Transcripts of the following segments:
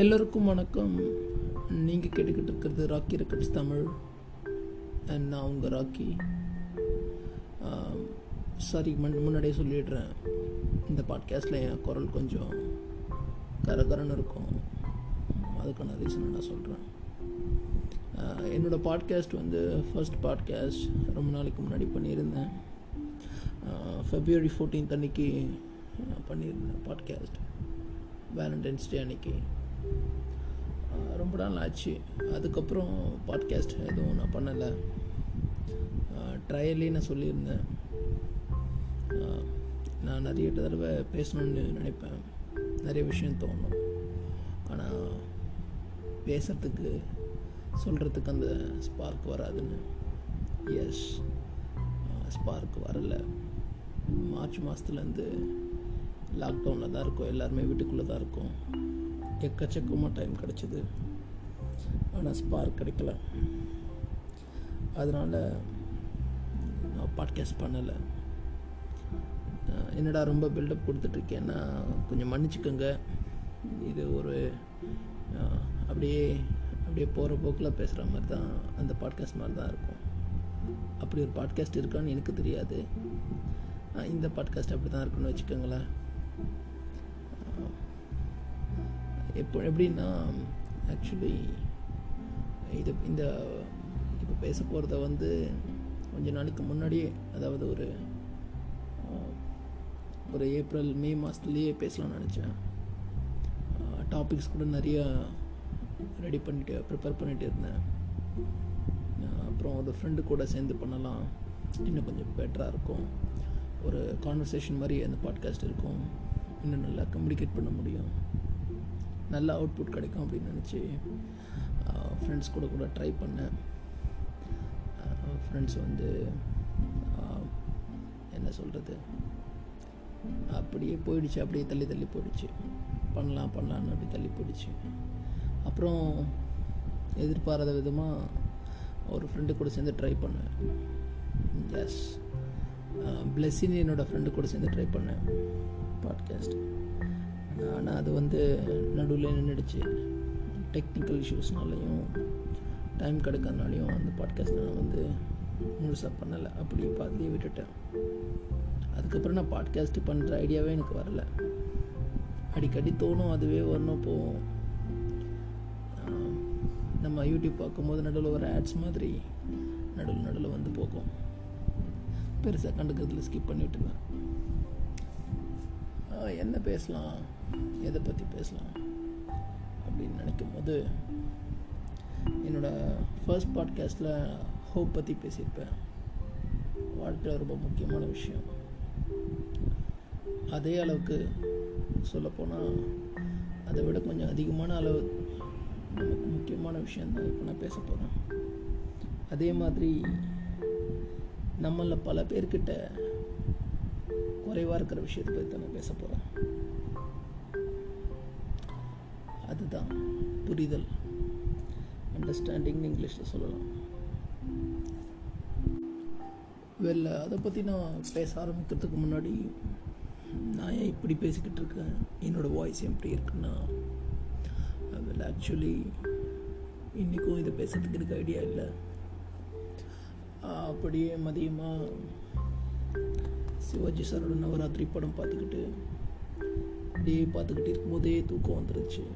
எல்லோருக்கும் வணக்கம். நீங்கள் கேட்டுக்கிட்டு இருக்கிறது ராக்கி ரெக்கட்ஸ் தமிழ். அண்ட் நான் உங்கள் ராக்கி. சாரி முன் முன்னாடியே சொல்லிடுறேன். இந்த பாட்காஸ்ட்டில் என் குரல் கொஞ்சம் கரகரன்னு இருக்கும். அதுக்கான ரீசன் நான் சொல்கிறேன் என்னோடய பாட்காஸ்ட் வந்து ஃபர்ஸ்ட் பாட்காஸ்ட் ரொம்ப நாளைக்கு முன்னாடி பண்ணியிருந்தேன். ஃபெப்ரவரி ஃபோர்டீன்த் அன்னைக்கு பண்ணியிருந்தேன் பாட்காஸ்ட் வேலண்டைன்ஸ் டே அன்னைக்கு. ரொம்ப நாள் ஆச்சு. அதுக்கப்புறம் பாட்காஸ்ட் எதுவும் நான் பண்ணலை. ட்ரையல்லே நான் சொல்லியிருந்தேன். நான் நிறைய தடவை பேசணுன்னு நினைப்பேன். நிறைய விஷயம் தோணும். ஆனால் பேசுகிறதுக்கு சொல்கிறதுக்கு அந்த ஸ்பார்க் வராதுன்னு. எஸ் ஸ்பார்க் வரலை. மார்ச் மாதத்துலேருந்து லாக்டவுனில் தான் இருக்கோம். எல்லாருமே வீட்டுக்குள்ளே தான் இருக்கோம். எக்கச்சக்கமாக டைம் கிடச்சிது. ஆனால் ஸ்பார்க் கிடைக்கல. அதனால் நான் பாட்காஸ்ட் பண்ணலை. என்னடா ரொம்ப பில்டப் கொடுத்துட்ருக்கேன்னா கொஞ்சம் மன்னிச்சுக்கோங்க. இது ஒரு அப்படியே அப்படியே போகிற போக்கில் பேசுகிற மாதிரி தான் அந்த பாட்காஸ்ட் மாதிரி தான் இருக்கும். அப்படி ஒரு பாட்காஸ்ட் இருக்கான்னு எனக்கு தெரியாது. இந்த பாட்காஸ்ட் அப்படி தான் இருக்குன்னு வச்சுக்கோங்களேன். எப்போ எப்படின்னா ஆக்சுவலி இது இந்த இப்போ பேச போகிறத வந்து கொஞ்ச நாளுக்கு முன்னாடியே அதாவது ஒரு ஒரு ஏப்ரல் மே மாதத்துலேயே பேசலாம்னு நினச்சேன். டாபிக்ஸ் கூட நிறையா ரெடி பண்ணிட்டு ப்ரிப்பேர் பண்ணிகிட்டு இருந்தேன். அப்புறம் ஒரு ஃப்ரெண்டு கூட சேர்ந்து பண்ணலாம். இன்னும் கொஞ்சம் பெட்டராக இருக்கும். ஒரு கான்வர்சேஷன் மாதிரி அந்த பாட்காஸ்ட் இருக்கும். இன்னும் நல்லா கம்யூனிகேட் பண்ண முடியும். நல்ல அவுட்புட் கிடைக்கும் அப்படின்னு நினச்சி ஃப்ரெண்ட்ஸ் கூட கூட ட்ரை பண்ணேன். ஃப்ரெண்ட்ஸ் வந்து என்ன சொல்கிறது அப்படியே போயிடுச்சு அப்படியே தள்ளி தள்ளி போயிடுச்சு. பண்ணலாம் பண்ணலான்னு அப்படி தள்ளி போயிடுச்சு. அப்புறம் எதிர்பாராத விதமாக ஒரு ஃப்ரெண்டு கூட சேர்ந்து ட்ரை பண்ணேன். எஸ் பிளெஸ்ஸின்னு என்னோடய ஃப்ரெண்டு கூட சேர்ந்து ட்ரை பண்ணேன். பாட்காஸ்ட் ஆனால் அது வந்து நடுவில் நின்றுடுச்சு டெக்னிக்கல் இஷ்யூஸ்னாலையும் டைம் கிடைக்கிறதுனாலையும் அந்த பாட்காஸ்ட் நான் வந்து முழுசாக பண்ணலை. அப்படி பாதிலே விட்டுட்டேன். அதுக்கப்புறம் நான் பாட்காஸ்ட் பண்ணுற ஐடியாவே எனக்கு வரல. அடிக்கடி தோணும் அதுவே வரணும் போகும் நம்ம யூடியூப் பார்க்கும்போது நடுவில் ஒரு ஆட்ஸ் மாதிரி நடுவில் நடுவில் வந்து போகும். பெருசாக கண்டுக்கிறதுல ஸ்கிப் பண்ணிவிட்டுருவேன் என்ன பேசலாம்? எதை பற்றி பேசலாம்? அப்படின்னு நினைக்கும் போது என்னோடய ஃபர்ஸ்ட் பாட்காஸ்ட்டில் ஹோப் பற்றி பேசியிருப்பேன். வாழ்க்கையில் ரொம்ப முக்கியமான விஷயம். அதே அளவுக்கு சொல்லப்போனால் அதை விட கொஞ்சம் அதிகமான அளவு நமக்கு முக்கியமான விஷயந்தான் இப்போ நான் பேச போகிறேன் அதே மாதிரி நம்மளில் பல பேர்கிட்ட குறைவாக இருக்கிற விஷயத்தை பற்றி தான் நான் பேச போகிறேன் புரிதல். அண்டர்ஸ்டாண்டிங்னு இங்கிலீஷில் சொல்லலாம். வெளில அதை பற்றி நான் பேச ஆரம்பிக்கிறதுக்கு முன்னாடி நான் ஏன் இப்படி பேசிக்கிட்டு இருக்கேன்? என்னோடய வாய்ஸ் எப்படி இருக்குன்னா அதில் ஆக்சுவலி இன்றைக்கும் இதை பேசுகிறதுக்கு எனக்கு ஐடியா இல்லை. அப்படியே மதியமாக சிவாஜி சாரோட நவராத்திரி படம் பார்த்துக்கிட்டு அப்படியே பார்த்துக்கிட்டு இருக்கும்போதே தூக்கம் வந்துருச்சு.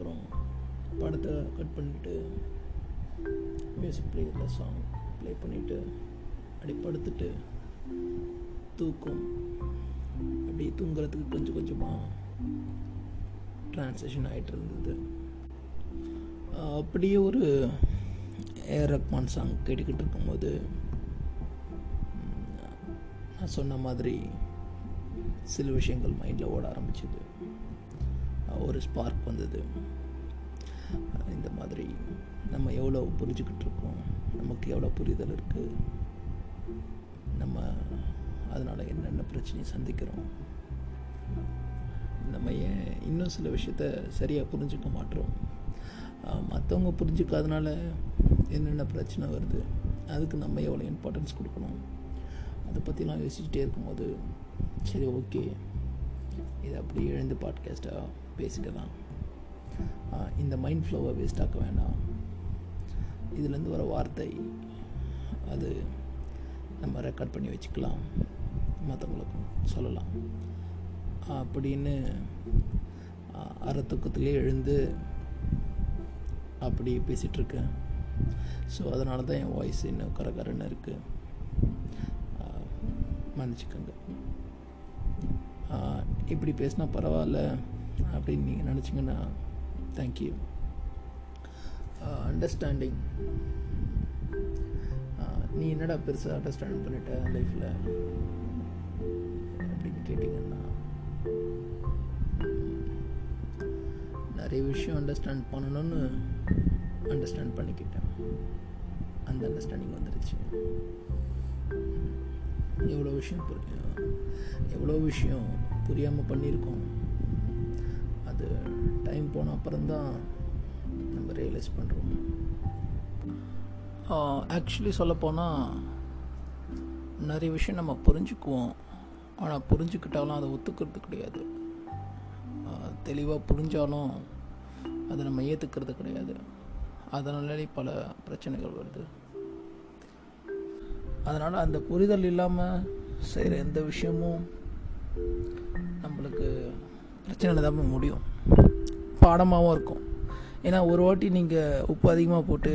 அப்புறம் படத்தை கட் பண்ணிவிட்டு மியூசிக் பிளேயரில் சாங் ப்ளே பண்ணிவிட்டு அப்படி படுத்துட்டு தூக்கம். அப்படியே தூங்குறதுக்கு கொஞ்சம் கொஞ்சமாக ட்ரான்ஸ்லேஷன் ஆகிட்டு இருந்தது. அப்படியே ஒரு ஏர் ரக்மான் சாங் கேட்டுக்கிட்டு இருக்கும்போது நான் சொன்ன மாதிரி சில விஷயங்கள் மைண்டில் ஓட ஆரம்பிச்சது. ஒரு ஸ்பார்க் வந்தது. இந்த மாதிரி நம்ம எவ்வளோ புரிஞ்சுக்கிட்டு இருக்கோம் நமக்கு எவ்வளோ புரிதல் இருக்குது நம்ம அதனால் என்னென்ன பிரச்சனையை சந்திக்கிறோம் நம்ம ஏன் இன்னும் சில விஷயத்த சரியாக புரிஞ்சுக்க மாட்டோம். மற்றவங்க புரிஞ்சுக்காதனால என்னென்ன பிரச்சனை வருது அதுக்கு நம்ம எவ்வளோ இம்பார்ட்டன்ஸ் கொடுக்கணும் அதை பற்றிலாம் யோசிச்சுட்டே இருக்கும்போது சரி ஓகே இதை அப்படி எழுந்து பாட்காஸ்ட்டாக பேசிக்கலாம் இந்த மைண்ட் ஃப்ளோவை வேஸ்ட் ஆக்க வேண்டாம். இதுலேருந்து வர வார்த்தை அது நம்ம ரெக்கார்ட் பண்ணி வச்சுக்கலாம். மற்றவங்களுக்கும் சொல்லலாம். அப்படின்னு ஆஹ் எழுந்து அப்படி பேசிகிட்ருக்கேன் ஸோ அதனால தான் என் வாய்ஸ் இன்னும் கரகரன்னு இருக்குது மன்னிச்சுக்கோங்க. இப்படி பேசினா பரவாயில்ல. அப்படின்னு நீங்கள் நினச்சிங்கன்னா தேங்க்யூ அண்டர்ஸ்டாண்டிங் uh, uh, நீ என்னடா பெருசாக அண்டர்ஸ்டாண்ட் பண்ணிட்ட லைஃப்பில் அப்படின்னு கேட்டிங்கன்னா நிறைய விஷயம் அண்டர்ஸ்டாண்ட் பண்ணணும்னு அண்டர்ஸ்டாண்ட் பண்ணிக்கிட்டேன். அந்த அண்டர்ஸ்டாண்டிங் வந்துடுச்சு எவ்வளோ விஷயம் புரியும் எவ்வளோ விஷயம் புரியாமல் பண்ணியிருக்கோம். டைம் போன அப்புறம்தான் நம்ம ரியலைஸ் பண்ணுறோம் ஆக்சுவலி சொல்லப்போனால் நிறைய விஷயம் நம்ம புரிஞ்சுக்குவோம். ஆனால் புரிஞ்சுக்கிட்டாலும் அதை ஒத்துக்கிறது கிடையாது. தெளிவாக புரிஞ்சாலும் அதை நம்ம ஏற்றுக்கிறது கிடையாது. அதனாலே பல பிரச்சனைகள் வருது. அதனால் அந்த புரிதல் இல்லாமல் செய்கிற எந்த விஷயமும் நம்மளுக்கு பிரச்சனை தான் முடியும். பாடமாகவும் இருக்கும். ஏன்னா ஒரு வாட்டி நீங்கள் உப்பு அதிகமாக போட்டு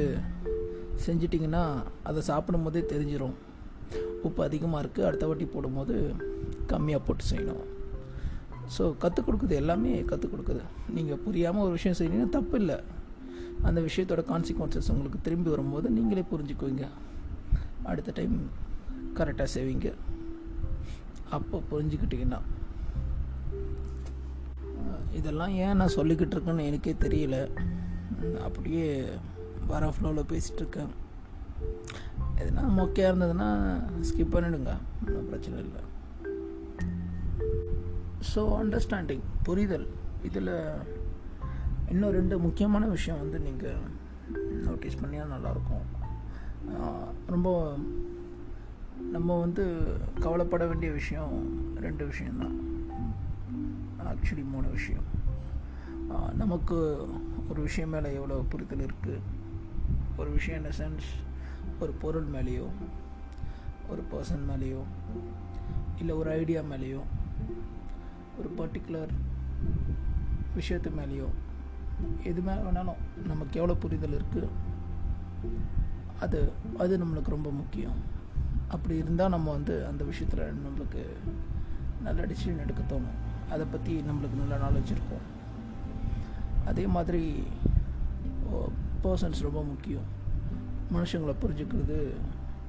செஞ்சிட்டிங்கன்னா அதை சாப்பிடும் போதே தெரிஞ்சிடும் உப்பு அதிகமாக இருக்குது அடுத்த வாட்டி போடும்போது கம்மியாக போட்டு செய்யணும். ஸோ கற்றுக் கொடுக்குது எல்லாமே கற்றுக் கொடுக்குது. நீங்கள் புரியாமல் ஒரு விஷயம் செய்யணுன்னா தப்பு இல்லை. அந்த விஷயத்தோட கான்சிக்வன்சஸ் உங்களுக்கு திரும்பி வரும்போது நீங்களே புரிஞ்சுக்குவீங்க. அடுத்த டைம் கரெக்டாக செய்வீங்க. அப்போ புரிஞ்சுக்கிட்டிங்கன்னா. இதெல்லாம் ஏன் நான் சொல்லிக்கிட்டு இருக்கேன்னு எனக்கே தெரியல. அப்படியே வர ஃப்ளோவில் பேசிகிட்டு இருக்கேன் எதுனா மொக்கையாக இருந்ததுன்னா ஸ்கிப் பண்ணிடுங்க. ஒன்றும் பிரச்சனை இல்லை. ஸோ அண்டர்ஸ்டாண்டிங் புரிதல். இதில் இன்னும் ரெண்டு முக்கியமான விஷயம் வந்து நீங்கள் நோட்டீஸ் பண்ணியா நல்லாயிருக்கும். ரொம்ப நம்ம வந்து கவலைப்பட வேண்டிய விஷயம் ரெண்டு விஷயந்தான் ஆக்சுவலி மூணு விஷயம். நமக்கு ஒரு விஷயம் மேலே எவ்வளோ புரிதல் இருக்குது ஒரு விஷயம் இன் சென்ஸ் ஒரு பொருள் மேலேயோ ஒரு பர்சன் மேலேயோ இல்லை ஒரு ஐடியா மேலேயோ ஒரு பர்டிகுலர் விஷயத்து மேலேயோ எது மேலே வேணாலும் நமக்கு எவ்வளோ புரிதல் இருக்குது அது அது நம்மளுக்கு ரொம்ப முக்கியம். அப்படி இருந்தால் நம்ம வந்து அந்த விஷயத்தில் நம்மளுக்கு நல்ல டிசிஷன் எடுக்க தோணும். அதை பற்றி நம்மளுக்கு நல்ல நாலேஜ் இருக்கும். அதே மாதிரி பர்சன்ஸ் ரொம்ப முக்கியம். மனுஷங்களை புரிஞ்சுக்கிறது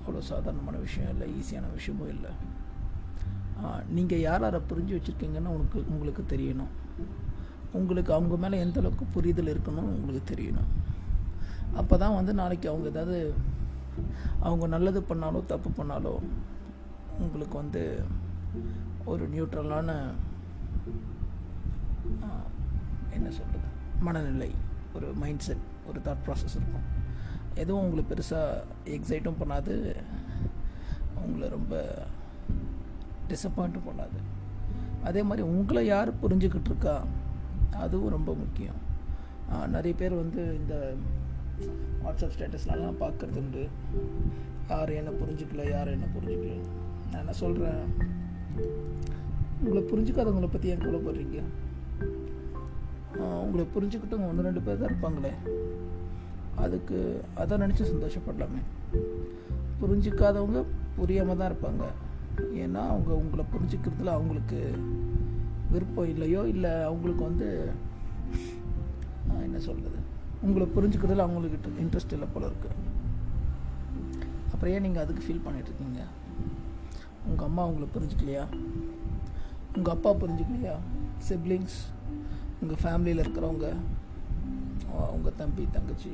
அவ்வளோ சாதாரணமான விஷயம் இல்லை ஈஸியான விஷயமும் இல்லை. நீங்கள் யார் யாரை புரிஞ்சு வச்சுருக்கீங்கன்னு உனக்கு உங்களுக்கு தெரியணும். உங்களுக்கு அவங்க மேலே எந்த அளவுக்கு புரிதல் இருக்கணும்னு உங்களுக்கு தெரியணும். அப்போ தான் வந்து நாளைக்கு அவங்க ஏதாவது அவங்க நல்லது பண்ணாலோ தப்பு பண்ணாலோ உங்களுக்கு வந்து ஒரு நியூட்ரலான என்ன சொல்கிறது மனநிலை ஒரு மைண்ட் செட் ஒரு தாட் ப்ராசஸ் இருக்கும். எதுவும் உங்களை பெருசாக எக்ஸைட்டும் பண்ணாது. உங்களை ரொம்ப டிசப்பாயிண்ட்டும் பண்ணாது. அதே மாதிரி உங்களை யார் புரிஞ்சுக்கிட்டு இருக்கா? அதுவும் ரொம்ப முக்கியம். நிறைய பேர் வந்து இந்த வாட்ஸ்அப் ஸ்டேட்டஸ்லாம் பார்க்குறது உண்டு. யார் என்ன புரிஞ்சுக்கல யார் என்ன புரிஞ்சுக்கல. நான் என்ன சொல்கிறேன் உங்களை புரிஞ்சுக்காதவங்களை பற்றி ஏன் கவலைப்படுறீங்க? உங்களை புரிஞ்சுக்கிட்டவங்க ஒன்று ரெண்டு பேர் தான் இருப்பாங்களே. அதுக்கு அதை நினச்சி சந்தோஷப்படலாமே. புரிஞ்சிக்காதவங்க புரியாமல் தான் இருப்பாங்க. ஏன்னா அவங்க உங்களை புரிஞ்சுக்கிறதுல அவங்களுக்கு விருப்பம் இல்லையோ இல்லை அவங்களுக்கு வந்து என்ன சொல்கிறது உங்களை புரிஞ்சுக்கிறதுல அவங்களுக்கு இன்ட்ரெஸ்ட் இல்லை போல இருக்கு. அப்புறம் ஏன் நீங்கள் அதுக்கு ஃபீல் பண்ணிகிட்ருக்கீங்க உங்கள் அம்மா உங்களை புரிஞ்சுக்கலையா? உங்கள் அப்பா புரிஞ்சுக்கலையா? சிப்ளிங்ஸ் உங்கள் ஃபேமிலியில் இருக்கிறவங்க உங்கள் தம்பி தங்கச்சி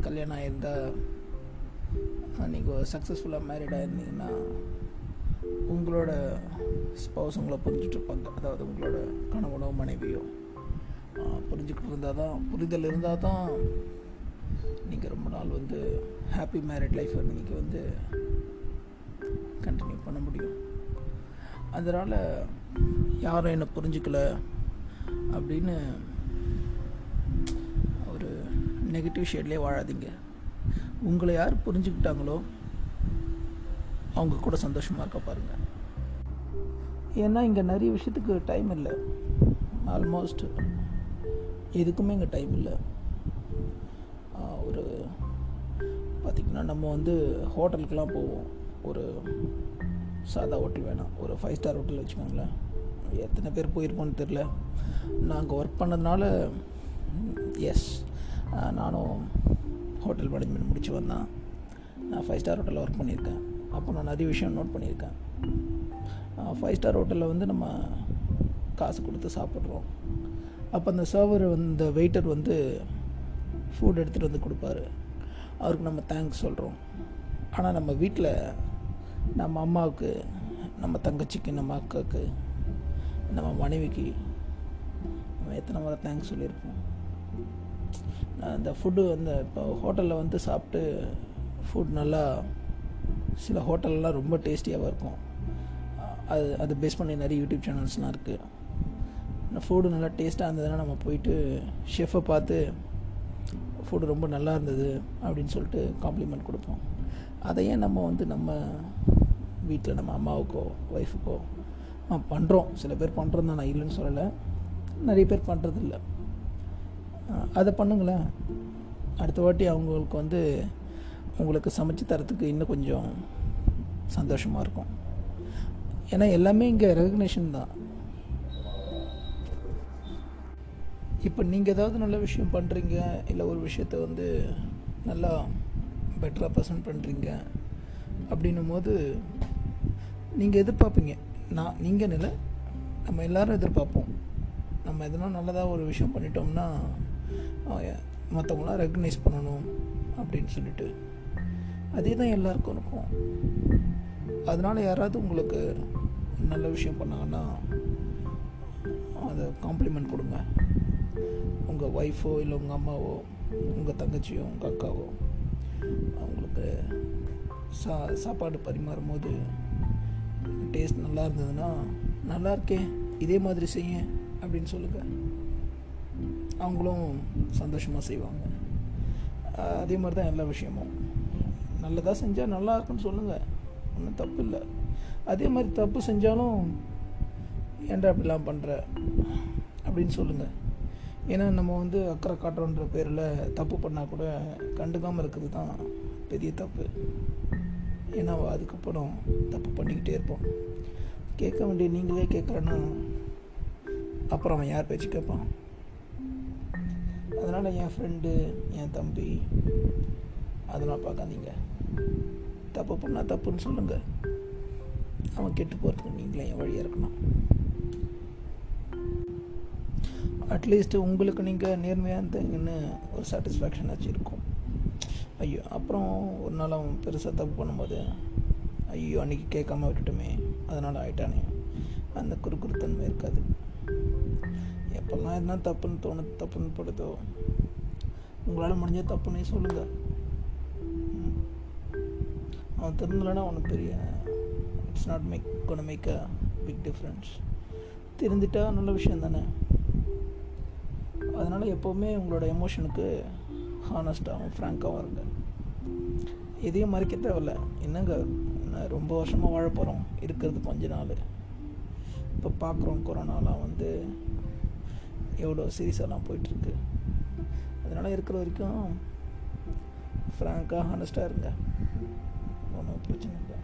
கல்யாணம் ஆகியிருந்தால் நீங்கள் சக்ஸஸ்ஃபுல்லாக மேரிடாக இருந்தீங்கன்னா உங்களோட ஸ்பௌஸ் உங்களை புரிஞ்சிட்ருப்பாங்க அதாவது உங்களோட கணவனோ மனைவியோ புரிஞ்சுக்கிட்டு இருந்தால் தான் புரிதல் இருந்தால் தான் நீங்கள் ரொம்ப நாள் வந்து ஹாப்பி மேரிட் லைஃப்பை நீங்கள் வந்து கண்டினியூ பண்ண முடியும். அதனால் யாரும் என்னை புரிஞ்சுக்கல அப்படின்னு ஒரு நெகட்டிவ் ஷேட்லேயே வாழாதீங்க. உங்களை யார் புரிஞ்சுக்கிட்டாங்களோ அவங்க கூட சந்தோஷமாக இருக்க பாருங்கள் ஏன்னா இங்கே நிறைய விஷயத்துக்கு டைம் இல்லை. ஆல்மோஸ்ட் எதுக்குமே இங்கே டைம் இல்லை. ஒரு பார்த்திங்கன்னா நம்ம வந்து ஹோட்டலுக்கெலாம் போவோம். ஒரு சாதா ஹோட்டல் வேணாம். ஒரு ஃபைவ் ஸ்டார் ஹோட்டல் வச்சுக்கோங்களேன். எத்தனை பேர் போயிருப்போன்னு தெரில நாங்கள் ஒர்க் பண்ணதுனால எஸ் நானும் ஹோட்டல் மேனேஜ்மெண்ட் முடிச்சு வந்தேன். நான் ஃபைவ் ஸ்டார் ஹோட்டலில் ஒர்க் பண்ணியிருக்கேன். அப்போ நான் நிறைய விஷயம் நோட் பண்ணியிருக்கேன். ஃபைவ் ஸ்டார் ஹோட்டலில் வந்து நம்ம காசு கொடுத்து சாப்பிட்றோம். அப்போ அந்த சர்வர் வந்து வெயிட்டர் வந்து ஃபுட் எடுத்துகிட்டு வந்து கொடுப்பாரு. அவருக்கு நம்ம தேங்க்ஸ் சொல்கிறோம் ஆனால் நம்ம வீட்டில் நம்ம அம்மாவுக்கு நம்ம தங்கச்சிக்கு நம்ம அக்காவுக்கு நம்ம மனைவிக்கு நம்ம எத்தனை முறை தேங்க்ஸ் சொல்லியிருப்போம். நான் இந்த ஃபுட்டு வந்து இப்போ ஹோட்டலில் வந்து சாப்பிட்டு ஃபுட் நல்லா சில ஹோட்டல்லாம் ரொம்ப டேஸ்டியாகவும் இருக்கும். அது அது பேஸ் பண்ணி நிறைய யூடியூப் சேனல்ஸ்லாம் இருக்குது இந்த ஃபுட்டு நல்லா டேஸ்ட்டாக இருந்ததுன்னா நம்ம போயிட்டு ஷெஃபை பார்த்து ஃபுட்டு ரொம்ப நல்லா இருந்தது அப்படின்னு சொல்லிட்டு காம்ப்ளிமெண்ட் கொடுப்போம். அதையே நம்ம வந்து நம்ம வீட்டில் நம்ம அம்மாவுக்கோ ஒய்ஃபுக்கோ பண்ணுறோம் சில பேர் பண்ணுறோம் தான் நான் இல்லைன்னு சொல்லலை. நிறைய பேர் பண்ணுறதில்ல அதை பண்ணுங்களேன். அடுத்த வாட்டி அவங்களுக்கு வந்து உங்களுக்கு சமைச்சு தரத்துக்கு இன்னும் கொஞ்சம் சந்தோஷமாக இருக்கும். ஏன்னா எல்லாமே இங்கே ரெகக்னேஷன் தான். இப்போ நீங்கள் ஏதாவது நல்ல விஷயம் பண்ணுறீங்க இல்லை ஒரு விஷயத்த வந்து நல்லா பெட்டராக ப்ரெசென்ட் பண்ணுறீங்க அப்படின்னும் போது நீங்கள் எதிர்பார்ப்பீங்க. நான் நீங்கள் நில நம்ம எல்லோரும் எதிர்பார்ப்போம். நம்ம எதனா நல்லதாக ஒரு விஷயம் பண்ணிட்டோம்னா மற்றவங்களாம் ரெக்கக்னைஸ் பண்ணணும் அப்படின்னு சொல்லிட்டு. அதே தான் எல்லாருக்கும் இருக்கும். அதனால் யாராவது உங்களுக்கு நல்ல விஷயம் பண்ணாங்கன்னா அதை காம்ப்ளிமெண்ட் கொடுங்க. உங்கள் ஒய்ஃபோ இல்லை உங்கள் அம்மாவோ உங்கள் தங்கச்சியோ உங்கள் அக்காவோ சா சாப்பாடு பரிமாறும் போது டேஸ்ட் நல்லா இருந்ததுன்னா நல்லா இருக்கே இதே மாதிரி செய்ய அப்படின்னு சொல்லுங்கள் அவங்களும் சந்தோஷமாக செய்வாங்க. அதே மாதிரி தான் எல்லா விஷயமும். நல்லதாக செஞ்சால் நல்லா இருக்குன்னு சொல்லுங்கள் ஒன்றும் தப்பு இல்லை. அதே மாதிரி தப்பு செஞ்சாலும் ஏன்டா அப்படிலாம் பண்ணுற அப்படின்னு சொல்லுங்கள் ஏன்னா நம்ம வந்து அக்கறை காட்டுறோன்ற பேரில் தப்பு பண்ணால் கூட கண்டுக்காமல் இருக்கிறது தான் பெரிய தப்பு. ஏன்னா அதுக்கப்புறம் தப்பு பண்ணிக்கிட்டே இருப்போம். கேட்க வேண்டிய நீங்களே கேட்குறேன்னா அப்புறம் அவன் யார் பேச்சு கேட்பான்? அதனால் என் ஃப்ரெண்டு என் தம்பி அதெல்லாம் பார்க்காதீங்க. தப்பு பண்ணால் தப்புன்னு சொல்லுங்கள் அவன் கெட்டு போகிறதுக்கு நீங்களே என் வழியாக இருக்கணும். அட்லீஸ்ட் உங்களுக்கு நீங்கள் நேர்மையாக இருந்தீங்கன்னு ஒரு சாட்டிஸ்ஃபேக்ஷன் ஆச்சு இருக்கும். ஐயோ அப்புறம் ஒரு நாள் அவன் பெருசாக தப்பு பண்ணும்போது ஐயோ அன்றைக்கி கேட்காம விட்டுட்டுமே அதனால் ஆயிட்டானே. அந்த குறுக்குறுத்தன்மை இருக்காது. எப்போல்லாம் எதுனா தப்புன்னு தோணு தப்புன்னு படுதோ உங்களால் முடிஞ்ச தப்புன்னே சொல்லுங்கள் அவன் திருந்தலைன்னா அவனுக்கு பெரிய இட்ஸ் நாட் மேக் கொண்டு மேக் அ பிக் டிஃப்ரென்ஸ் திருந்துட்டா நல்ல விஷயம் தானே. அதனால் எப்போவுமே உங்களோட எமோஷனுக்கு ஹானஸ்ட்டாகவும் ஃப்ராங்காகவும் இருங்க. எதையும் மறைக்க தேவையில்ல. என்னங்க? நான் ரொம்ப வருஷமாக வாழ போகிறோம் இருக்கிறது கொஞ்ச நாள். இப்போ பார்க்குறோம் கொரோனாலாம் வந்து எவ்வளோ சீரியஸாலாம் போயிட்டுருக்கு. அதனால் இருக்கிற வரைக்கும் ஃப்ராங்காக ஹானஸ்ட்டாக இருங்க. ஒன்றும் பிரச்சனை இல்லை.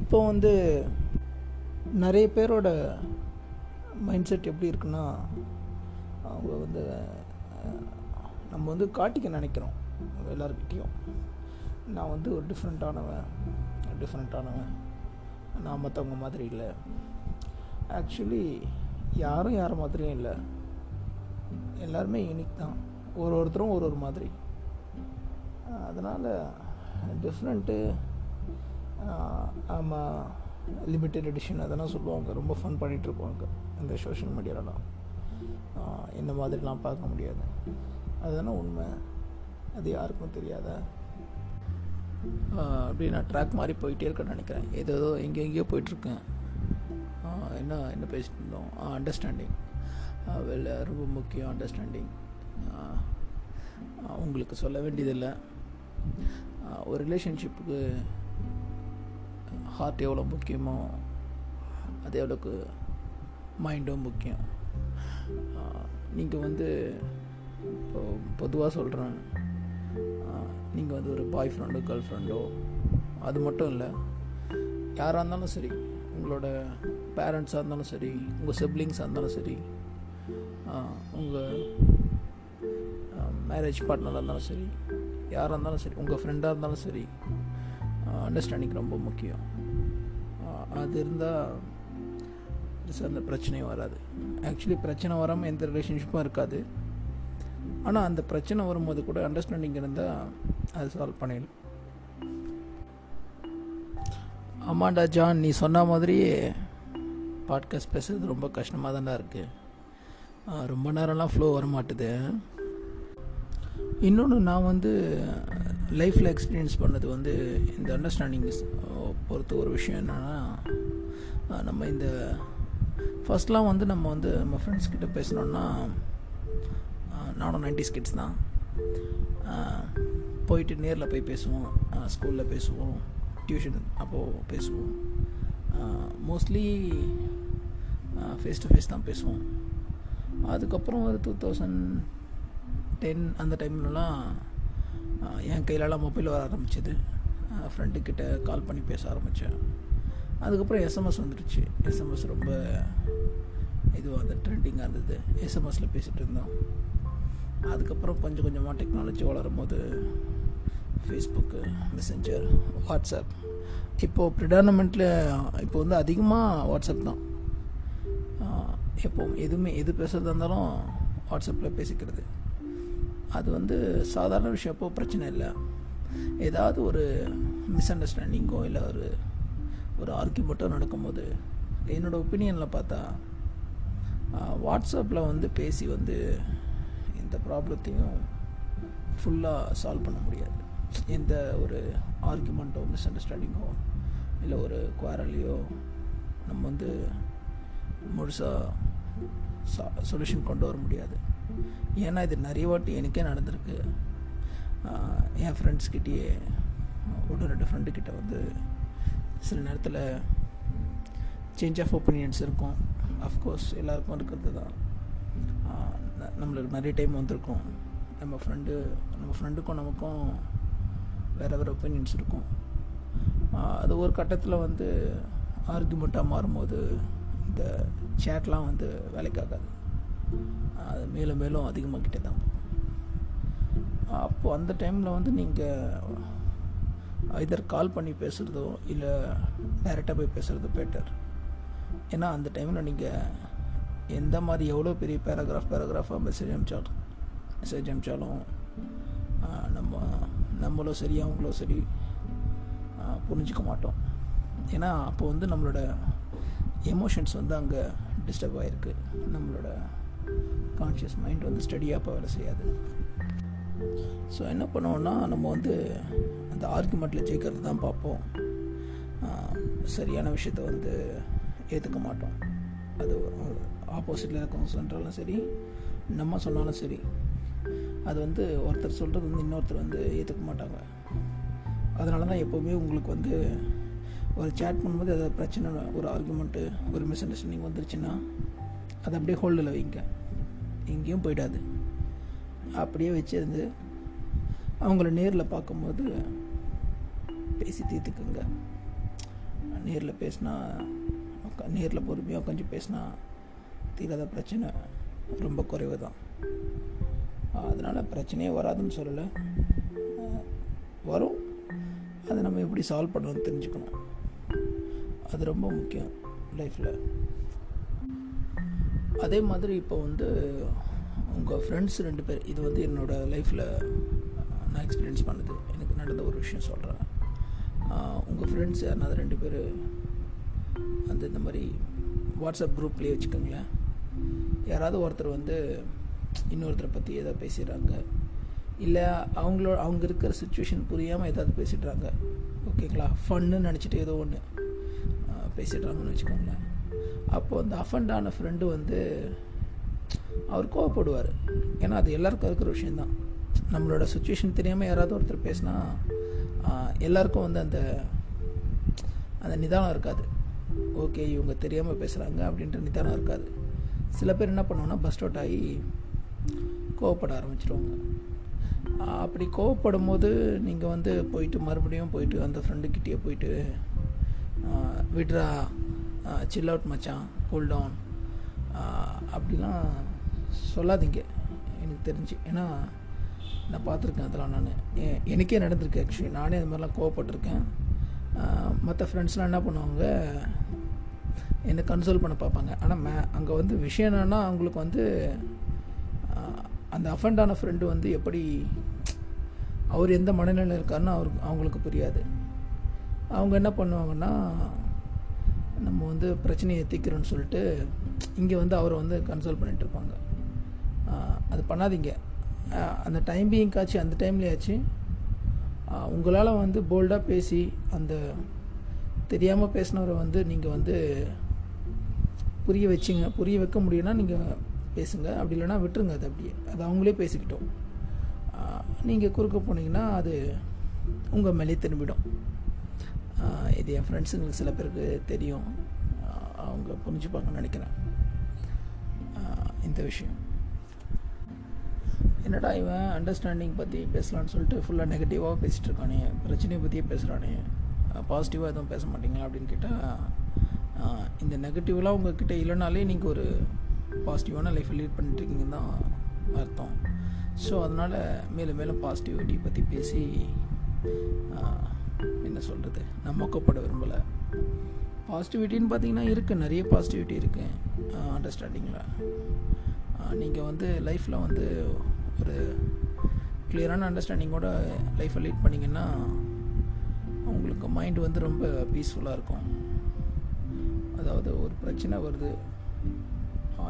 இப்போ வந்து நிறைய பேரோட மைண்ட் செட் எப்படி இருக்குன்னா அவங்க வந்து நம்ம வந்து காட்டிக்க நினைக்கிறோம். எல்லாருக்கிட்டேயும் நான் வந்து ஒரு டிஃப்ரெண்ட்டானவன் டிஃப்ரெண்ட்டானவன் நான் மற்றவங்க மாதிரி இல்லை. ஆக்சுவலி யாரும் யார் மாதிரியும் இல்லை. எல்லாருமே யூனிக் தான். ஒரு ஒருத்தரும் ஒரு ஒரு மாதிரி. அதனால் டிஃப்ரெண்ட்டு ஆமாம் லிமிட்டெட் எடிஷன் அதெல்லாம் சொல்லுவாங்க. ரொம்ப ஃபன் பண்ணிகிட்ருப்பாங்க இந்த சோஷியல் மீடியாலலாம் இந்த மாதிரிலாம் பார்க்க முடியாது. அதுதானே உண்மை. அது யாருக்கும் தெரியாத? அப்படி நான் ட்ராக் மாதிரி போயிட்டே இருக்கேன்னு நினைக்கிறேன். ஏதோ எங்கே எங்கேயோ போயிட்டுருக்கேன். என்ன என்ன பேசிட்டு இருந்தோம்? அண்டர்ஸ்டாண்டிங் வெளில ரொம்ப முக்கியம் அண்டர்ஸ்டாண்டிங் உங்களுக்கு சொல்ல வேண்டியதில்லை. ஒரு ரிலேஷன்ஷிப்புக்கு ஹார்ட் எவ்வளோ முக்கியமோ அதே அளவுக்கு மைண்டும் முக்கியம். நீங்கள் வந்து இப்போ பொதுவாக சொல்கிறேன் நீங்கள் வந்து ஒரு பாய் ஃப்ரெண்டோ கேர்ள் ஃப்ரெண்டோ அது மட்டும் இல்லை யாராக இருந்தாலும் சரி உங்களோட பேரண்ட்ஸாக இருந்தாலும் சரி உங்கள் சிப்ளிங்ஸாக இருந்தாலும் சரி உங்கள் மேரேஜ் பார்ட்னராக இருந்தாலும் சரி யாராக இருந்தாலும் சரி உங்கள் ஃப்ரெண்டாக இருந்தாலும் சரி அண்டர்ஸ்டாண்டிங் ரொம்ப முக்கியம். அது இருந்தால் அந்த பிரச்சனையும் வராது. ஆக்சுவலி பிரச்சனை வராமல் எந்த ரிலேஷன்ஷிப்பும் இருக்காது. ஆனால் அந்த பிரச்சனை வரும்போது கூட அண்டர்ஸ்டாண்டிங் இருந்தால் அது சால்வ் பண்ணிடலாம். ஆமாண்டா ஜான் நீ சொன்ன மாதிரியே பாட்காஸ்ட் பேசுறது ரொம்ப கஷ்டமாக தான்டா இருக்குது ரொம்ப நேரம்லாம் ஃப்ளோ வர மாட்டுது இன்னொன்று நான் வந்து லைஃப்பில் எக்ஸ்பீரியன்ஸ் பண்ணது வந்து இந்த அண்டர்ஸ்டாண்டிங் பொறுத்த ஒரு விஷயம் என்னென்னா நம்ம இந்த ஃபஸ்ட்லாம் வந்து நம்ம வந்து நம்ம ஃப்ரெண்ட்ஸ்கிட்ட பேசினோன்னா நானும் நைன்டிஸ் கிட்ஸ் தான். போயிட்டு நேரில் போய் பேசுவோம். ஸ்கூலில் பேசுவோம். டியூஷன் அப்போது பேசுவோம். மோஸ்ட்லி ஃபேஸ் டு ஃபேஸ் தான் பேசுவோம். அதுக்கப்புறம் ஒரு டூ தௌசண்ட் டென் அந்த டைம்லலாம் என் கையிலலாம் மொபைல் வர ஆரம்பிச்சது. ஃப்ரெண்டுக்கிட்ட கால் பண்ணி பேச ஆரம்பித்தேன் அதுக்கப்புறம் எஸ்எம்எஸ் வந்துடுச்சு எஸ்எம்எஸ் ரொம்ப இதுவாக அந்த ட்ரெண்டிங்காக இருந்தது. எஸ்எம்எஸில் பேசிகிட்டு இருந்தோம். அதுக்கப்புறம் கொஞ்சம் கொஞ்சமாக டெக்னாலஜி வளரும் போது ஃபேஸ்புக்கு மெசஞ்சர் வாட்ஸ்அப் இப்போது ப்ரிடானமெண்ட்டில் இப்போ வந்து அதிகமாக வாட்ஸ்அப் தான். எப்போ எதுவுமே எது பேசுகிறதா இருந்தாலும் வாட்ஸ்அப்பில் பேசிக்கிறது. அது வந்து சாதாரண விஷயம் அப்போ பிரச்சனை இல்லை. ஏதாவது ஒரு மிஸ் அண்டர்ஸ்டாண்டிங்கோ இல்லை ஒரு ஒரு ஆர்கியூமெண்ட்டோ நடக்கும்போது என்னோடய ஒப்பீனியனில் பார்த்தா வாட்ஸ்அப்பில் வந்து பேசி வந்து எந்த ப்ராப்ளத்தையும் ஃபுல்லாக சால்வ் பண்ண முடியாது. எந்த ஒரு ஆர்குமெண்ட்டோ மிஸ் அண்டர்ஸ்டாண்டிங்கோ இல்லை ஒரு குவாரலையோ நம்ம வந்து முழுசாக சொல்யூஷன் கொண்டு வர முடியாது. ஏன்னா இது நிறைய வாட்டி எனக்கே நடந்திருக்கு. என் ஃப்ரெண்ட்ஸ்கிட்டயே ஒன்று ரெண்டு ஃப்ரெண்டுக்கிட்ட வந்து சில நேரத்தில் சேஞ்ச் ஆஃப் ஒப்பீனியன்ஸ் இருக்கும். அஃப்கோர்ஸ் எல்லாருக்கும் இருக்கிறது தான். நம்மளுக்கு நிறைய டைம் வந்திருக்கும். நம்ம ஃப்ரெண்டு நம்ம ஃப்ரெண்டுக்கும் நமக்கும் வேறு வேறு ஒப்பீனியன்ஸ் இருக்கும். அது ஒரு கட்டத்தில் வந்து ஆர்குமெண்ட்டாக மாறும்போது இந்த சேட்லாம் வந்து வேலைக்காகாது. அது மேலும் மேலும் அதிகமாகிட்டே தான் அப்போது அந்த டைமில் வந்து நீங்கள் இதர் கால் பண்ணி பேசுகிறதோ இல்லை டைரெக்டாக போய் பேசுகிறதோ பெட்டர் ஏன்னா அந்த டைமில் நீங்கள் எந்த மாதிரி எவ்வளோ பெரிய பேராகிராஃப் பேராகிராஃபாக மெசேஜ் அனுப்பிச்சாலும் மெசேஜ் அனுப்பிச்சாலும் நம்ம நம்மளும் சரி அவங்களும் சரி புரிஞ்சிக்க மாட்டோம். ஏன்னா அப்போ வந்து நம்மளோட எமோஷன்ஸ் வந்து அங்கே டிஸ்டர்ப் ஆகிருக்கு நம்மளோட கான்ஷியஸ் மைண்ட் வந்து ஸ்டடியாக இப்போ வேலை செய்யாது. ஸோ என்ன பண்ணுவோன்னா நம்ம வந்து அந்த ஆர்குமெண்ட்டில் ஜெயிக்கிறது தான் பார்ப்போம். சரியான விஷயத்த வந்து ஏற்றுக்க மாட்டோம். அது ஆப்போசிட்டில் இருக்கும் சொல்கிறாலும் சரி நம்ம சொன்னாலும் சரி அது வந்து ஒருத்தர் சொல்கிறது வந்து இன்னொருத்தர் வந்து ஏற்றுக்க மாட்டாங்க. அதனால தான் எப்போவுமே உங்களுக்கு வந்து ஒரு சேட் பண்ணும்போது ஏதாவது பிரச்சனை ஒரு ஆர்குமெண்ட்டு ஒரு மிஸ் அண்டர்ஸ்டாண்டிங் வந்துருச்சுன்னா அதை அப்படியே ஹோல்டில் வைங்க. எங்கேயும் போயிடாது. அப்படியே வச்சிருந்து அவங்கள நேரில் பார்க்கும்போது பேசி தீர்த்துக்குங்க. நேரில் பேசினா நேரில் பொறுமையாக கொஞ்சம் பேசினா தீராத பிரச்சனை ரொம்ப குறைவு தான் அதனால் பிரச்சனையே வராதுன்னு சொல்லலை. வரும். அதை நம்ம எப்படி சால்வ் பண்ணணும்னு தெரிஞ்சுக்கணும். அது ரொம்ப முக்கியம் லைஃப்பில் அதே மாதிரி இப்போ வந்து உங்கள் ஃப்ரெண்ட்ஸ் ரெண்டு பேர் இது வந்து என்னோடய லைஃப்பில் நான் எக்ஸ்பீரியன்ஸ் பண்ணது. எனக்கு நடந்த ஒரு விஷயம் சொல்கிறேன் உங்கள் ஃப்ரெண்ட்ஸ் யாருனாவது ரெண்டு பேர் அந்த இந்த மாதிரி வாட்ஸ்அப் குரூப்லேயே வச்சுக்கோங்களேன். யாராவது ஒருத்தர் வந்து இன்னொருத்தரை பற்றி ஏதாவது பேசிடுறாங்க. இல்லை அவங்களோட அவங்க இருக்கிற சுச்சுவேஷன் புரியாமல் ஏதாவது பேசிடுறாங்க. ஓகேங்களா ஃபன்னு நினச்சிட்டு ஏதோ ஒன்று பேசிடுறாங்கன்னு வச்சுக்கோங்களேன். அப்போது அந்த அஃபண்டான ஃப்ரெண்டு வந்து அவர் கோவப்படுவார். ஏன்னா அது எல்லாருக்கும் இருக்கிற விஷயந்தான் நம்மளோட சுச்சுவேஷன் தெரியாமல் யாராவது ஒருத்தர் பேசினா எல்லாருக்கும் வந்து அந்த அந்த நிதானம் இருக்காது. ஓகே இவங்க தெரியாமல் பேசுகிறாங்க அப்படின்ற நிதானம் இருக்காது. சில பேர் என்ன பண்ணுவாங்கன்னா பஸ்ட் அவுட் ஆகி கோவப்பட ஆரம்பிச்சிருவாங்க. அப்படி கோவப்படும் போது நீங்கள் வந்து போயிட்டு மறுபடியும் போயிட்டு அந்த ஃப்ரெண்டுக்கிட்டேயே போயிட்டு விட்ரா சில் அவுட் மச்சான் கூல் டவுன் அப்படிலாம் சொல்லாதீங்க. எனக்கு தெரிஞ்சு. ஏன்னா நான் பார்த்துருக்கேன் அதெல்லாம் நான். எனக்கே நடந்திருக்கு ஆக்சுவலி நானே அது மாதிரிலாம் கோவப்பட்டிருக்கேன். மற்ற ஃப்ரெண்ட்ஸ்லாம் என்ன பண்ணுவாங்க என்னை கன்சோல் பண்ண பார்ப்பாங்க. ஆனால் மே அங்கே வந்து விஷயம் என்னென்னா அவங்களுக்கு வந்து அந்த அஃபண்டான ஃப்ரெண்டு வந்து எப்படி அவர் எந்த மனநிலையில் இருக்காருன்னு அவருக்கு அவங்களுக்கு புரியாது. அவங்க என்ன பண்ணுவாங்கன்னா நம்ம வந்து பிரச்சனையை தீக்கிறோன்னு சொல்லிட்டு இங்கே வந்து அவரை வந்து கன்சோல் பண்ணிட்டு இருப்பாங்க. அது பண்ணாதீங்க. அந்த டைம் பீயிங்காச்சு அந்த டைம்லேயாச்சு உங்களால் வந்து போல்டாக பேசி அந்த தெரியாமல் பேசினவரை வந்து நீங்கள் வந்து புரிய வச்சிங்க. புரிய வைக்க முடியும்னா நீங்கள் பேசுங்க. அப்படி இல்லைனா விட்டுருங்க அது அப்படியே. அது அவங்களே பேசிக்கிட்டோம். நீங்கள் குறுக்க போனீங்கன்னா அது உங்கள் மேலே திரும்பிடும். இது என் ஃப்ரெண்ட்ஸுங்களுக்கு சில பேருக்கு தெரியும். அவங்க புரிஞ்சுப்பாங்கன்னு நினைக்கிறேன். இந்த விஷயம். என்னடா இவன் அண்டர்ஸ்டாண்டிங் பற்றி பேசலான்னு சொல்லிட்டு ஃபுல்லாக நெகட்டிவாக பேசிகிட்டு இருக்கானே. பிரச்சனையை பற்றியே பேசுகிறானே பாசிட்டிவாக எதுவும் பேச மாட்டீங்களா அப்படின்னு கேட்டால் இந்த நெகட்டிவ்லாம் உங்ககிட்ட இல்லைனாலே நீங்கள் ஒரு பாசிட்டிவான லைஃப்பை லீட் பண்ணிட்டுருக்கீங்கன்னு தான் அர்த்தம். ஸோ அதனால் மேலும் மேலும் பாசிட்டிவிட்டி பற்றி பேசி என்ன சொல்கிறது நான் மொக்கப்பட விரும்பலை. பாசிட்டிவிட்டின்னு பார்த்தீங்கன்னா இருக்குது நிறைய பாசிட்டிவிட்டி இருக்குது அண்டர்ஸ்டாண்டிங்கில் நீங்கள் வந்து லைஃப்பில் வந்து ஒரு கிளியரான அண்டர்ஸ்டாண்டிங்கோட லைஃப்பை லீட் பண்ணிங்கன்னா உங்களுக்கு மைண்ட் வந்து ரொம்ப பீஸ்ஃபுல்லாக இருக்கும். அதாவது ஒரு பிரச்சனை வருது.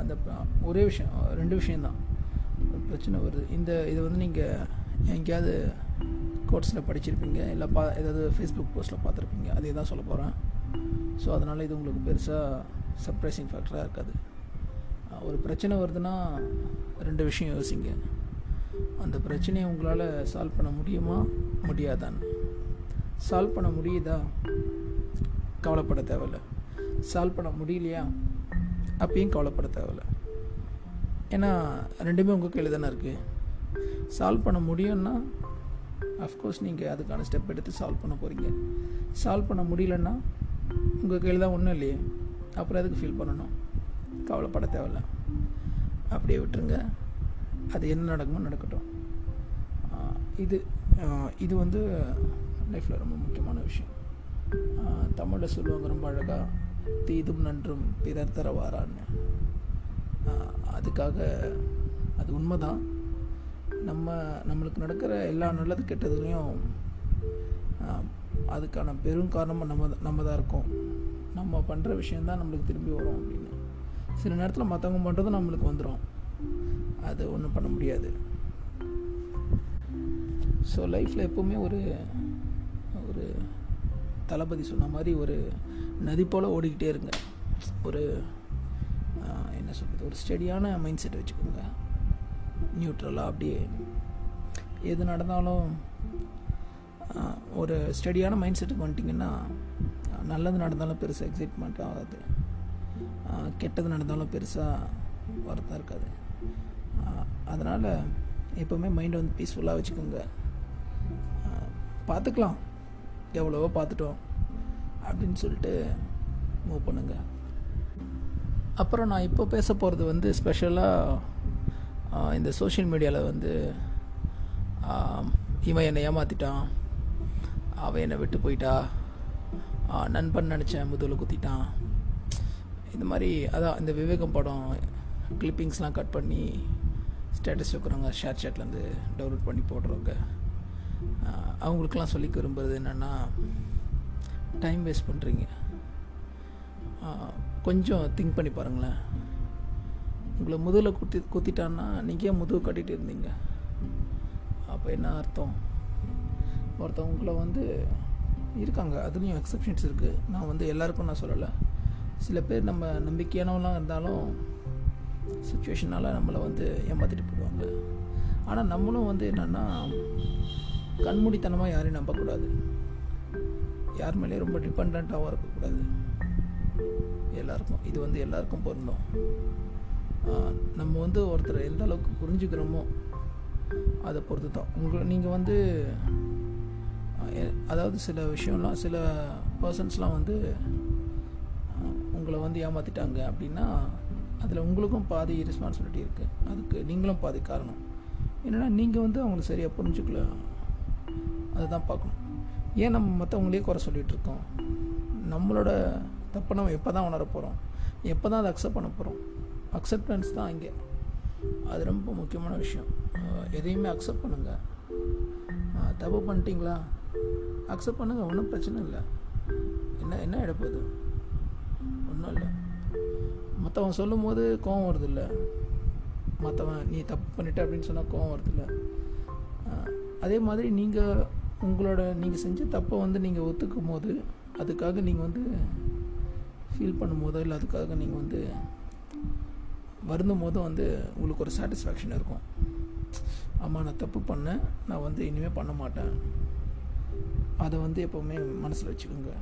அந்த ஒரே விஷயம் ரெண்டு விஷயந்தான் ஒரு பிரச்சனை வருது. இந்த இது வந்து நீங்கள் எங்கேயாவது கோர்ட்ஸில் படிச்சிருப்பீங்க இல்லை பா ஏதாவது ஃபேஸ்புக் போஸ்ட்டில் பார்த்துருப்பீங்க அதே தான் சொல்ல போகிறேன் ஸோ அதனால் இது உங்களுக்கு பெருசாக சர்ப்ரைசிங் ஃபேக்டராக இருக்காது. ஒரு பிரச்சனை வருதுன்னா ரெண்டு விஷயம் யோசிங்க. அந்த பிரச்சனையை உங்களால் சால்வ் பண்ண முடியுமா? முடியாதான்னு. சால்வ் பண்ண முடியுதா? கவலைப்பட தேவையில்ல. சால்வ் பண்ண முடியலையா? அப்பயும் கவலைப்பட தேவையில்ல. ஏன்னா ரெண்டுமே உங்கள் கையில் தானே இருக்குது சால்வ் பண்ண முடியும்னா அஃப்கோர்ஸ் நீங்கள் அதுக்கான ஸ்டெப் எடுத்து சால்வ் பண்ண போகிறீங்க சால்வ் பண்ண முடியலன்னா உங்கள் கையில் தான் ஒன்றும் இல்லையே. அப்புறம் எதுக்கு ஃபீல் பண்ணணும்? கவலைப்பட தேவையில்ல. அப்படியே விட்டுருங்க. அது என்ன நடக்குமோ நடக்கட்டும். இது இது வந்து லைஃப்பில் ரொம்ப முக்கியமான விஷயம். தமிழில் சொல்லுவாங்க ரொம்ப அழகாக தீதும் நன்றும் பிறர் தரவாரான்னு அதுக்காக அது உண்மைதான். நம்ம நம்மளுக்கு நடக்கிற எல்லா நல்லது கெட்டதுலேயும் அதுக்கான பெரும் காரணமாக நம்ம நம்ம தான் இருக்கோம். நம்ம பண்ணுற விஷயந்தான் நம்மளுக்கு திரும்பி வரும் அப்படின்னு. சில நேரத்தில் மற்றவங்க பண்ணுறதும் நம்மளுக்கு வந்துடும் அது ஒன்றும் பண்ண முடியாது. ஸோ லைஃப்பில் எப்போவுமே ஒரு ஒரு தளபதி சொன்ன மாதிரி ஒரு நதி போல் ஓடிக்கிட்டே இருங்க. ஒரு என்ன சொல்கிறது ஒரு ஸ்டெடியான மைண்ட் செட் வச்சுக்கோங்க. நியூட்ரலாக அப்படியே. எது நடந்தாலும் ஒரு ஸ்டடியான மைண்ட் செட்டுக்கு வந்துட்டிங்கன்னா நல்லது நடந்தாலும் பெருசாக எக்ஸைட்மெண்ட் ஆகாது கெட்டது நடந்தாலும் பெருசாக வரதாக இருக்காது. அதனால் எப்போவுமே மைண்டை வந்து பீஸ்ஃபுல்லாக வச்சுக்கோங்க. பார்த்துக்கலாம். எவ்வளவோ பார்த்துட்டோம். அப்படின்னு சொல்லிட்டு மூவ் பண்ணுங்கள் அப்புறம் நான் இப்போ பேச போகிறது வந்து ஸ்பெஷலாக இந்த சோஷியல் மீடியாவில் வந்து இவன் என்னை ஏமாற்றிட்டான் அவன் என்னை விட்டு போயிட்டா. நண்பன் நினச்சேன் முதுகில் குத்திட்டான். இந்த மாதிரி அதான் இந்த விவேகம் படம் கிளிப்பிங்ஸ்லாம் கட் பண்ணி ஸ்டேட்டஸ் வைக்கிறவங்க ஷேர் சேட்லேருந்து டவுன்லோட் பண்ணி போடுறவங்க அவங்களுக்கெல்லாம் சொல்லிக்க விரும்புறது என்னென்னா டைம் வேஸ்ட் பண்ணுறீங்க கொஞ்சம் திங்க் பண்ணி பாருங்களேன். உங்களை முதுகில் குத்தி குத்திட்டான்னா நீங்கள் ஏன் முதுகு கட்டிகிட்டு இருந்தீங்க? அப்போ என்ன அர்த்தம்? ஒருத்தவங்கள வந்து இருக்காங்க அதுலேயும் எக்ஸப்ஷன்ஸ் இருக்குது நான் வந்து எல்லாருக்கும் நான் சொல்லலை. சில பேர் நம்ம நம்பிக்கையானவங்களாம் இருந்தாலும் சுச்சுவேஷனால் நம்மளை வந்து ஏமாற்றிட்டு போயிடுவாங்க. ஆனால் நம்மளும் வந்து என்னென்னா கண்மூடித்தனமாக யாரையும் நம்பக்கூடாது. யார் மேலேயும் ரொம்ப டிபெண்ட்டாகவும் இருக்கக்கூடாது. எல்லாருக்கும் இது வந்து எல்லாருக்கும் பொருந்தும். நம்ம வந்து ஒருத்தரை எந்த அளவுக்கு புரிஞ்சுக்கிறோமோ அதை பொறுத்து தான் உங்களை நீங்கள் வந்து அதாவது சில விஷயம்லாம் சில பர்சன்ஸ்லாம் வந்து உங்களை வந்து ஏமாற்றிட்டாங்க அப்படின்னா அதில் உங்களுக்கும் பாதி ரெஸ்பான்சிபிலிட்டி இருக்குது அதுக்கு நீங்களும் பாதி காரணம். என்னென்னா நீங்கள் வந்து அவங்கள சரியாக புரிஞ்சுக்கல. அதை தான் பார்க்கணும். ஏன் நம்ம மற்றவங்களே குறை சொல்லிகிட்டு இருக்கோம்? நம்மளோட தப்பை நம்ம எப்போ தான் உணர போகிறோம் எப்போ தான் அதை அக்செப்ட் பண்ண போகிறோம் அக்செப்டன்ஸ் தான் இங்கே. அது ரொம்ப முக்கியமான விஷயம். எதையுமே அக்செப்ட் பண்ணுங்கள் தப்பு பண்ணிட்டீங்களா? அக்செப்ட் பண்ணுங்கள் ஒன்றும் பிரச்சனை இல்லை. என்ன என்ன எடுப்பது ஒன்றும் இல்லை. மற்றவன் சொல்லும் போது கோவம் வருது இல்லை மற்றவன் நீ தப்பு பண்ணிட்ட அப்படின்னு சொன்னால் கோவம் வருது இல்லை அதே மாதிரி நீங்கள் உங்களோட நீங்கள் செஞ்ச தப்பை வந்து நீங்கள் ஒத்துக்கும் போது அதுக்காக நீங்கள் வந்து ஃபீல் பண்ணும்போதோ இல்லை அதுக்காக நீங்கள் வந்து வருந்தும் போதும் வந்து உங்களுக்கு ஒரு சாட்டிஸ்ஃபேக்ஷன் இருக்கும். ஆமாம் நான் தப்பு பண்ணேன். நான் வந்து இனிமேல் பண்ண மாட்டேன். அதை வந்து எப்போவுமே மனசில் வச்சுக்கோங்க.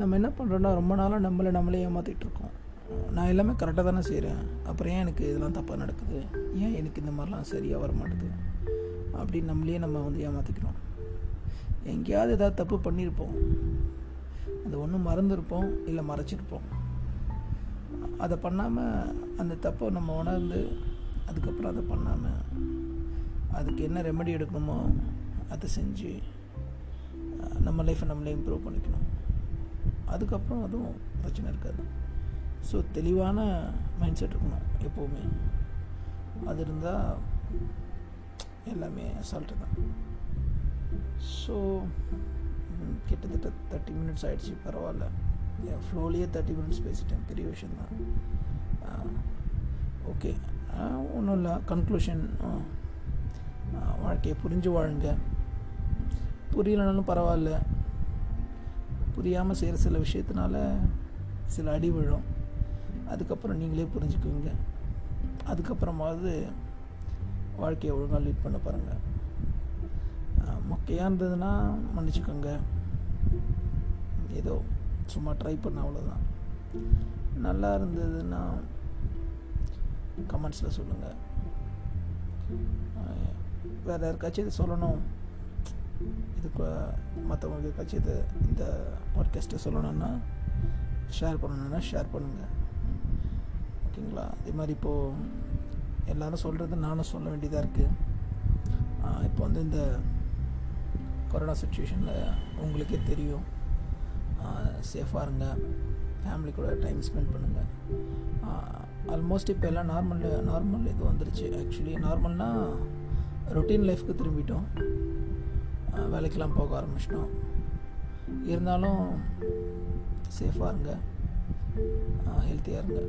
நம்ம என்ன பண்ணுறோன்னா ரொம்ப நாளாக நம்மளை நம்மளே ஏமாற்றிட்டு இருக்கோம். நான் எல்லாமே கரெக்டாக தானே செய்கிறேன் அப்புறம் ஏன் எனக்கு இதெல்லாம் தப்பாக நடக்குது? ஏன் எனக்கு இந்த மாதிரிலாம் சரியாக வர மாட்டேது அப்படின்னு நம்மளே நம்ம வந்து ஏமாற்றிக்கிறோம் எங்கேயாவது ஏதாவது தப்பு பண்ணியிருப்போம். அது ஒன்று மறந்துருப்போம் இல்லை மறைச்சிருப்போம். அதை பண்ணாமல் அந்த தப்பை நம்ம உணர்ந்து அதுக்கப்புறம் அதை பண்ணாமல் அதுக்கு என்ன ரெமெடி எடுக்கணுமோ அதை செஞ்சு நம்ம லைஃப்பை நம்மளே இம்ப்ரூவ் பண்ணிக்கணும். அதுக்கப்புறம் அதுவும் பிரச்சனை இருக்காது. ஸோ தெளிவான மைண்ட் செட் இருக்கணும் எப்போவுமே. அது இருந்தால் எல்லாமே அசால்ட்டு தான். ஸோ கிட்டத்தட்ட தேர்ட்டி மினிட்ஸ் ஆகிடுச்சு பரவாயில்ல. என் ஃப்ளோலேயே தேர்ட்டி மினிட்ஸ் பேசிட்டேன் பெரிய விஷயந்தான் ஓகே ஒன்றும் இல்லை கன்க்ளூஷன் வாழ்க்கையை புரிஞ்சு வாழுங்க. புரியலனாலும் பரவாயில்ல. புரியாமல் செய்கிற சில விஷயத்தினால சில அடி விழும். அதுக்கப்புறம் நீங்களே புரிஞ்சுக்குவீங்க. அதுக்கப்புறமாவது வாழ்க்கையை ஒழுங்காக லீட் பண்ண பாருங்கள் மொக்கையாக இருந்ததுன்னா மன்னிச்சுக்கோங்க. ஏதோ சும்மா ட்ரை பண்ண அவ்வளோதான் நல்லா இருந்ததுன்னா கமெண்ட்ஸில் சொல்லுங்கள் வேறு யாருக்காச்சும் இது சொல்லணும். இதுக்கு மற்றவங்களுக்கு யாருக்காச்சும் இது இந்த பாட்காஸ்ட்டை சொல்லணும்னா ஷேர் பண்ணணுன்னா ஷேர் பண்ணுங்கள் ஓகேங்களா? அதே மாதிரி இப்போது எல்லாரும் சொல்கிறது நானும் சொல்ல வேண்டியதாக இருக்குது இப்போ வந்து இந்த கொரோனா சுச்சுவேஷனில் உங்களுக்கே தெரியும். சேஃபாக இருங்க. ஃபேமிலி கூட டைம் ஸ்பெண்ட் பண்ணுங்கள் ஆல்மோஸ்ட் இப்போ எல்லாம் நார்மல் நார்மல் இது வந்துருச்சு. ஆக்சுவலி நார்மல்னால் ரொட்டீன் லைஃப்க்கு திரும்பிட்டோம். வேலைக்கெல்லாம் போக ஆரம்பிச்சிட்டோம். இருந்தாலும் சேஃபாக இருங்க. ஹெல்த்தியாக இருங்க.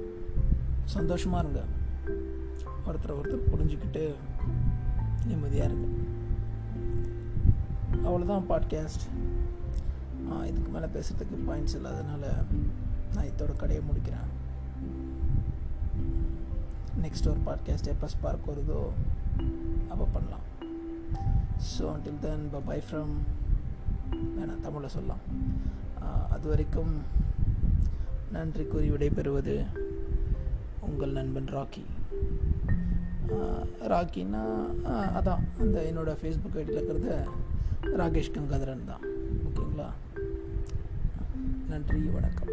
சந்தோஷமாக இருங்க. ஒருத்தர் ஒருத்தர் புரிஞ்சுக்கிட்டு நிம்மதியாக இருக்கு. அவ்வளோதான் பாட்காஸ்ட் இதுக்கு மேலே பேசுகிறதுக்கு பாயிண்ட்ஸ் இல்லாதனால நான் இதோட கடையை முடிக்கிறேன். நெக்ஸ்ட் ஒரு பாட்காஸ்ட் எப்போ ஸ்பார்க் வருதோ அப்போ பண்ணலாம். So until then bye from வேணாம் தமிழில் சொல்லலாம். அது வரைக்கும் நன்றி கூறி விடைபெறுவது உங்கள் நண்பன் ராக்கி. ராக்கின்னா அதான் அந்த என்னோடய ஃபேஸ்புக் ஐடியில் இருக்கிறது ராகேஷ் கங்காதரன் தான். ஓகேங்களா? நன்றி வணக்கம்.